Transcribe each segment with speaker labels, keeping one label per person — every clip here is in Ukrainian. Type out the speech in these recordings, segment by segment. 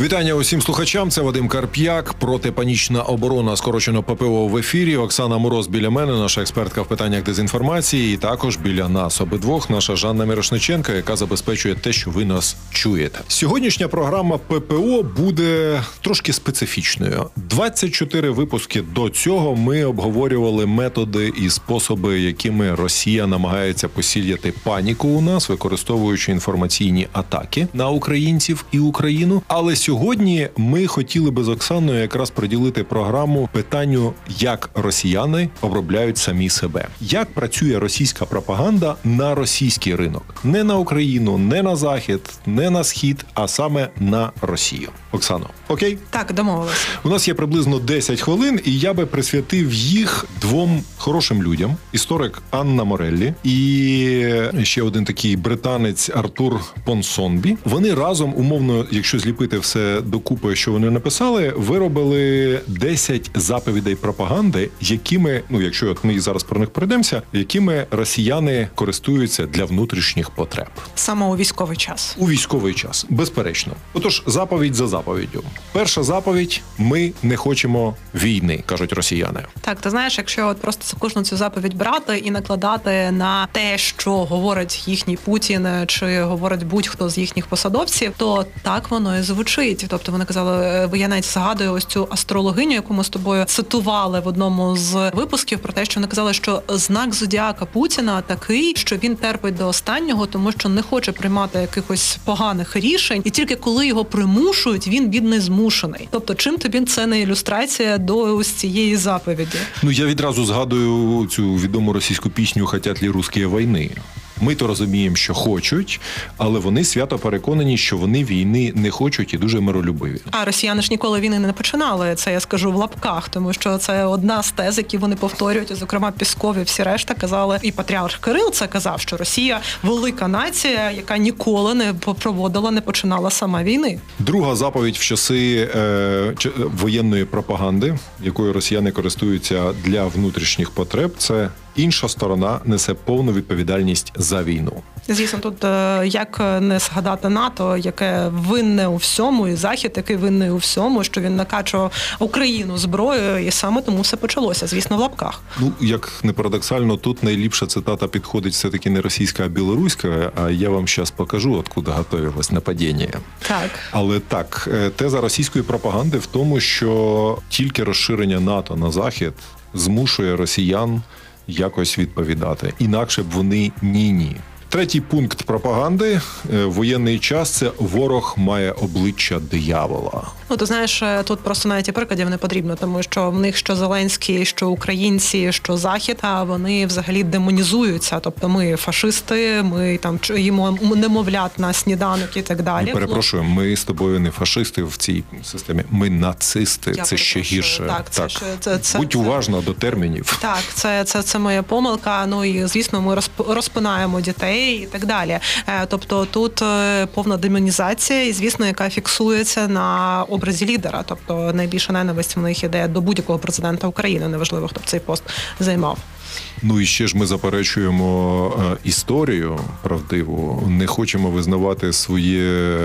Speaker 1: Вітання усім слухачам. Це Вадим Карп'як. Протипанічна оборона скорочено ППО в ефірі. Оксана Мороз біля мене, наша експертка в питаннях дезінформації. І також біля нас обидвох наша Жанна Мирошниченка, яка забезпечує те, що ви нас чуєте. Сьогоднішня програма ППО буде трошки специфічною. 24 випуски до цього ми обговорювали методи і способи, якими Росія намагається посіяти паніку у нас, використовуючи інформаційні атаки на українців і Україну. Але сьогодні ми хотіли би з Оксаною якраз приділити програму питанню, як росіяни обробляють самі себе, як працює російська пропаганда на російський ринок, не на Україну, не на захід, не на схід, а саме на Росію. Оксано, окей,
Speaker 2: Так, домовилися.
Speaker 1: у нас є приблизно 10 хвилин, і я би присвятив їх двом хорошим людям: історик Анна Мореллі і ще один такий британець Артур Понсонбі. Вони разом, умовно, якщо зліпити все докупи, що вони написали, виробили 10 заповідей пропаганди, якими, ну якщо от ми зараз про них пройдемося, якими росіяни користуються для внутрішніх потреб
Speaker 2: Саме у військовий час.
Speaker 1: у військовий час, безперечно. Отож, заповідь за заповіддю. Перша заповідь: ми не хочемо війни, кажуть росіяни.
Speaker 2: Так, ти знаєш, якщо от просто кожну цю заповідь брати і накладати на те, що говорить їхній Путін, чи говорить будь-хто з їхніх посадовців, то так воно і звучить. Тобто вони казали, е, бо я навіть згадую ось цю астрологиню, яку ми з тобою цитували в одному з випусків про те, що вони казали, що знак зодіака Путіна такий, що він терпить до останнього, тому що не хоче приймати якихось поганих рішень, і тільки коли його примушують, він бідний змушений. Тобто, чим тобі це не ілюстрація до ось цієї заповіді?
Speaker 1: Ну я відразу згадую цю відому російську пісню «Хотять лі русські війни. Ми то розуміємо, що хочуть, але вони свято переконані, що вони війни не хочуть і дуже миролюбиві.
Speaker 2: А росіяни ж ніколи війни не починали. Це я скажу в лапках, тому що це одна з тез, які вони повторюють. Зокрема, Пісков і всі решта казали, і патріарх Кирил це казав, що Росія велика нація, яка ніколи не проводила, не починала сама війни.
Speaker 1: Друга заповідь в часи е, воєнної пропаганди, якою росіяни користуються для внутрішніх потреб, це інша сторона несе повну відповідальність за війну.
Speaker 2: Звісно, тут е, як не згадати НАТО, яке винне у всьому, і захід, який винний у всьому, що він накачував Україну зброєю, і саме тому все почалося. Звісно, в лапках.
Speaker 1: Ну як не парадоксально, тут найліпша цитата підходить все таки не російська, а білоруська. А я вам зараз покажу, откуда готовилось нападіння.
Speaker 2: Так.
Speaker 1: Але так, е, теза російської пропаганди в тому, що тільки розширення НАТО на захід змушує росіян якось відповідати. Інакше б вони ні-ні. Третій пункт пропаганди е, воєнний час це ворог має обличчя диявола.
Speaker 2: Ну, ти знаєш, е, тут просто навіть і прикладів не потрібно, тому що в них що Зеленський, що українці, що захід, а вони взагалі демонізуються. Тобто ми фашисти, ми там їмо немовлят на сніданок і так далі.
Speaker 1: Ми перепрошуємо, ми з тобою не фашисти в цій системі. Ми нацисти.
Speaker 2: Я
Speaker 1: це ще гірше.
Speaker 2: Так, це ще- це- це-
Speaker 1: Будь
Speaker 2: це-
Speaker 1: уважна до термінів.
Speaker 2: Так, це, це, це моя помилка. Ну і звісно, ми розп- розпинаємо дітей і так далі. Е, Тобто тут е, повна демонізація, і звісно, яка фіксується на образі лідера. Тобто найбільша ненависть в них іде до будь-якого президента України, неважливо, хто б цей пост займав.
Speaker 1: Ну і ще ж ми заперечуємо е, історію правдиву, не хочемо визнавати своє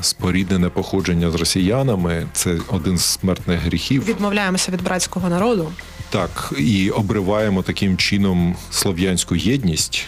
Speaker 1: споріднене походження з росіянами. Це один з смертних гріхів.
Speaker 2: Відмовляємося від братського народу.
Speaker 1: Так і обриваємо таким чином слов'янську єдність.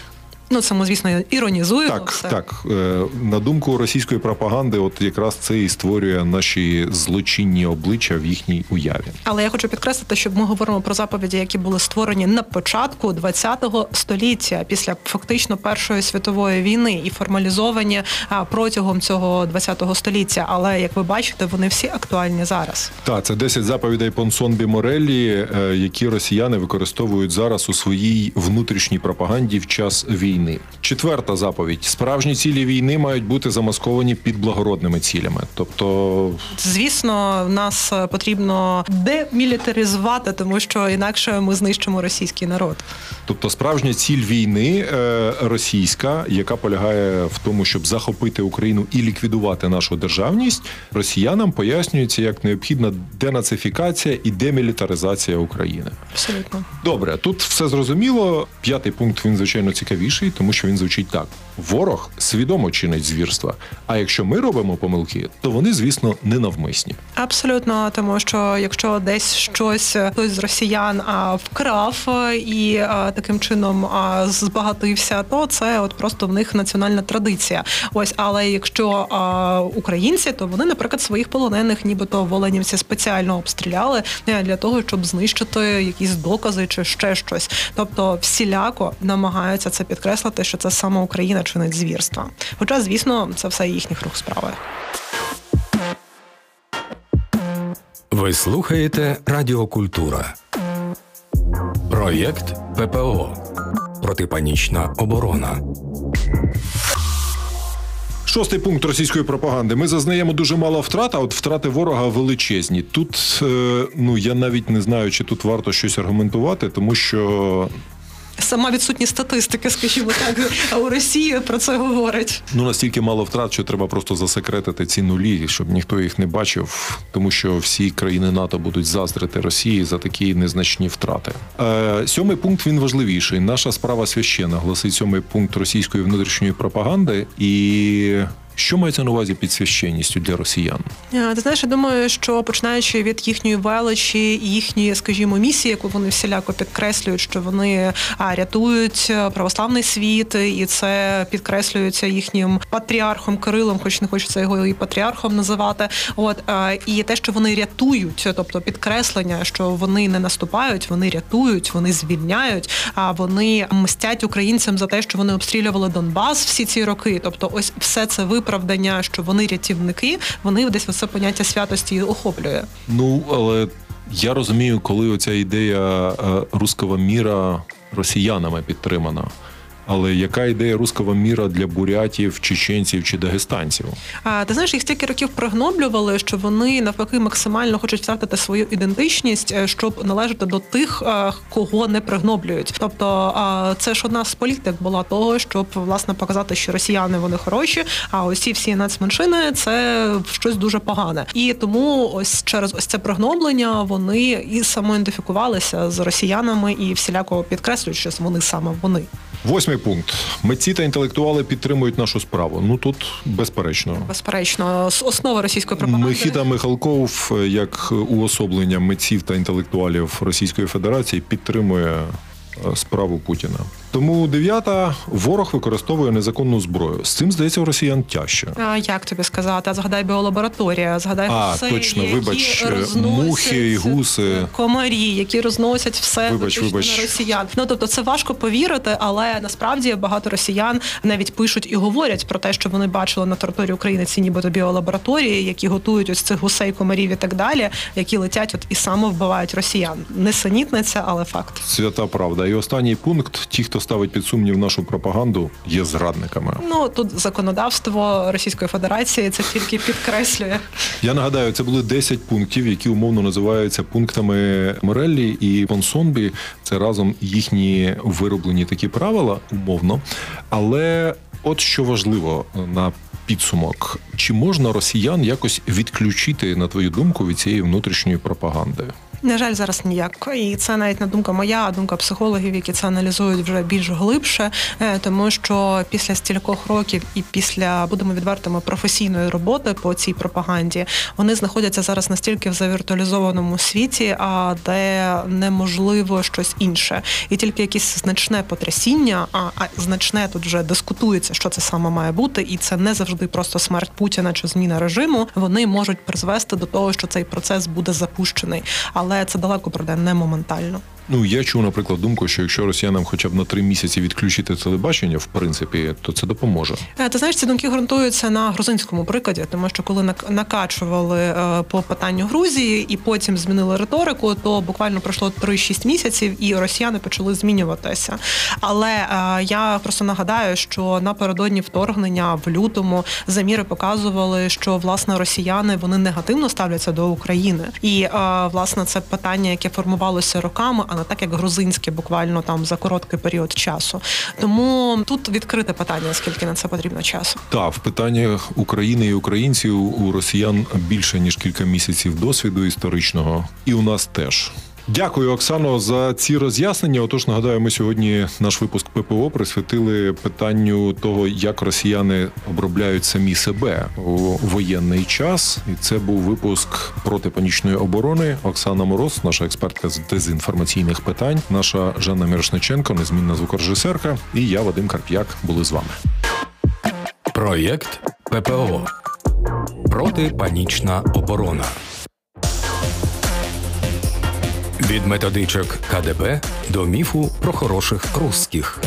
Speaker 2: Ну це звісно, іронізуємо.
Speaker 1: Так,
Speaker 2: все.
Speaker 1: так. Е, На думку російської пропаганди, от якраз це і створює наші злочинні обличчя в їхній уяві.
Speaker 2: Але я хочу підкреслити, що ми говоримо про заповіді, які були створені на початку ХХ століття, після фактично Першої світової війни, і формалізовані протягом цього ХХ століття. Але як ви бачите, вони всі актуальні зараз.
Speaker 1: Так, це 10 заповідей Понсонбі Мореллі, е, які росіяни використовують зараз у своїй внутрішній пропаганді в час війни. Війни. Четверта заповідь: справжні цілі війни мають бути замасковані під благородними цілями. Тобто,
Speaker 2: звісно, нас потрібно демілітаризувати, тому що інакше ми знищимо російський народ.
Speaker 1: Тобто, справжня ціль війни е, російська, яка полягає в тому, щоб захопити Україну і ліквідувати нашу державність, росіянам пояснюється як необхідна денацифікація і демілітаризація України.
Speaker 2: Абсолютно
Speaker 1: добре. Тут все зрозуміло. П'ятий пункт він звичайно цікавіший, тому що він звучить так: ворог свідомо чинить звірства. А якщо ми робимо помилки, то вони, звісно, ненавмисні.
Speaker 2: Абсолютно, тому що якщо десь щось хтось з росіян а, вкрав і а, таким чином а, збагатився, то це от просто в них національна традиція. Ось, але якщо а, українці, то вони, наприклад, своїх полонених, нібито в Оленівці спеціально обстріляли е, для того, щоб знищити якісь докази чи ще щось. Тобто всіляко намагаються це підкреслити, що це саме Україна чинить звірства. Хоча, звісно, це все їхніх рук справи.
Speaker 3: Ви слухаєте Радіокультура. Проєкт ППО. Протипанічна оборона.
Speaker 1: Шостий пункт російської пропаганди. Ми зазнаємо дуже мало втрат, а от втрати ворога величезні. Тут е, ну я навіть не знаю, чи тут варто щось аргументувати, тому що
Speaker 2: сама відсутність статистики, скажімо так, у Росії про це говорить.
Speaker 1: Ну настільки мало втрат, що треба просто засекретити ці нулі, щоб ніхто їх не бачив, тому що всі країни НАТО будуть заздрити Росії за такі незначні втрати. Е, Сьомий пункт він важливіший. Наша справа священна, гласить сьомий пункт російської внутрішньої пропаганди і. Що мається на увазі під священністю для росіян?
Speaker 2: Ти знаєш, я думаю, що починаючи від їхньої величі, їхньої, скажімо, місії, яку вони всіляко підкреслюють, що вони рятують православний світ, і це підкреслюється їхнім патріархом Кирилом, хоч не хочеться його і патріархом називати. От і те, що вони рятують, тобто підкреслення, що вони не наступають, вони рятують, вони звільняють, а вони мстять українцям за те, що вони обстрілювали Донбас всі ці роки. Тобто, ось все це ви виправдання, що вони рятівники, вони десь оце поняття святості охоплює.
Speaker 1: Ну але я розумію, коли оця ідея е, руского міра росіянами підтримана. Але яка ідея руского міра для бурятів, чеченців чи дагестанців?
Speaker 2: А ти знаєш, їх стільки років пригноблювали, що вони навпаки максимально хочуть втратити свою ідентичність, е, щоб належати до тих, е, кого не пригноблюють. Тобто, це ж одна з політик була того, щоб власне показати, що росіяни вони хороші, а ці всі нацменшини це щось дуже погане. І тому ось через ось це пригноблення вони і самоідентифікувалися з росіянами і всіляко підкреслюють, що вони саме вони.
Speaker 1: Восьмий пункт. Митці та інтелектуали підтримують нашу справу. Ну тут безперечно.
Speaker 2: Безперечно, основа російської пропаганди.
Speaker 1: Михіта Михалков, як уособлення митців та інтелектуалів Російської Федерації, підтримує е, справу Путіна. Тому дев'ята ворог використовує незаконну зброю. З цим здається у росіян тяжче.
Speaker 2: А як тобі сказати? Згадай біолабораторія, згадай
Speaker 1: а,
Speaker 2: гуси,
Speaker 1: точно,
Speaker 2: які
Speaker 1: вибач, мухи і гуси,
Speaker 2: комарі, які розносять все
Speaker 1: вибач, вибач.
Speaker 2: на росіян. Ну тобто, це важко повірити, але насправді багато росіян навіть пишуть і говорять про те, що вони бачили на території України ці нібито біолабораторії, які готують ось цих гусей, комарів і так далі, які летять от і саме вбивають росіян. Несенітниця, але факт.
Speaker 1: Свята правда. І останній пункт: ті, хто ставить під сумнів нашу пропаганду, є зрадниками.
Speaker 2: Ну тут законодавство Російської Федерації це тільки підкреслює.
Speaker 1: Я нагадаю, це були 10 пунктів, які умовно називаються пунктами Мореллі і Понсонбі. Це разом їхні вироблені такі правила, умовно. Але от що важливо на підсумок, чи можна росіян якось відключити на твою думку від цієї внутрішньої пропаганди?
Speaker 2: На жаль, зараз ніяк. І це навіть не думка моя, а думка психологів, які це аналізують вже більш глибше, е, тому що після стількох років і після будемо відвертими професійної роботи по цій пропаганді вони знаходяться зараз настільки в завіртуалізованому світі, а де неможливо щось інше, і тільки якесь значне потрясіння, а, а значне тут вже дискутується, що це саме має бути, і це не завжди просто смерть Путіна чи зміна режиму. Вони можуть призвести до того, що цей процес буде запущений, але це далеко пройде не моментально.
Speaker 1: Ну я чув, наприклад, думку, що якщо росіянам хоча б на три місяці відключити телебачення, в принципі, то це допоможе.
Speaker 2: Е, Ти знаєш, ці думки ґрунтуються на грузинському прикладі, тому що коли нак- накачували е, по питанню Грузії і потім змінили риторику, то буквально пройшло 3-6 місяців, і росіяни почали змінюватися. Але е, я просто нагадаю, що напередодні вторгнення в лютому заміри показували, що власне росіяни вони негативно ставляться до України, і власне це питання, яке формувалося роками, так як грузинське, буквально там за короткий період часу. Тому тут відкрите питання, скільки на це потрібно часу.
Speaker 1: Та в питаннях України і українців у росіян більше ніж кілька місяців досвіду історичного, і у нас теж. Дякую, Оксано, за ці роз'яснення. Отож, нагадаю, ми сьогодні наш випуск ППО присвятили питанню того, як росіяни обробляють самі себе у воєнний час. І це був випуск протипанічної оборони. Оксана Мороз, наша експертка з дезінформаційних питань, наша Жанна Мірошниченко, незмінна звукорежисерка, і я, Вадим Карп'як, були з вами.
Speaker 3: Проєкт ППО Протипанічна оборона. Від методичок КДБ до міфу про хороших русських.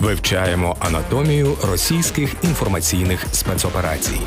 Speaker 3: Вивчаємо анатомію російських інформаційних спецоперацій.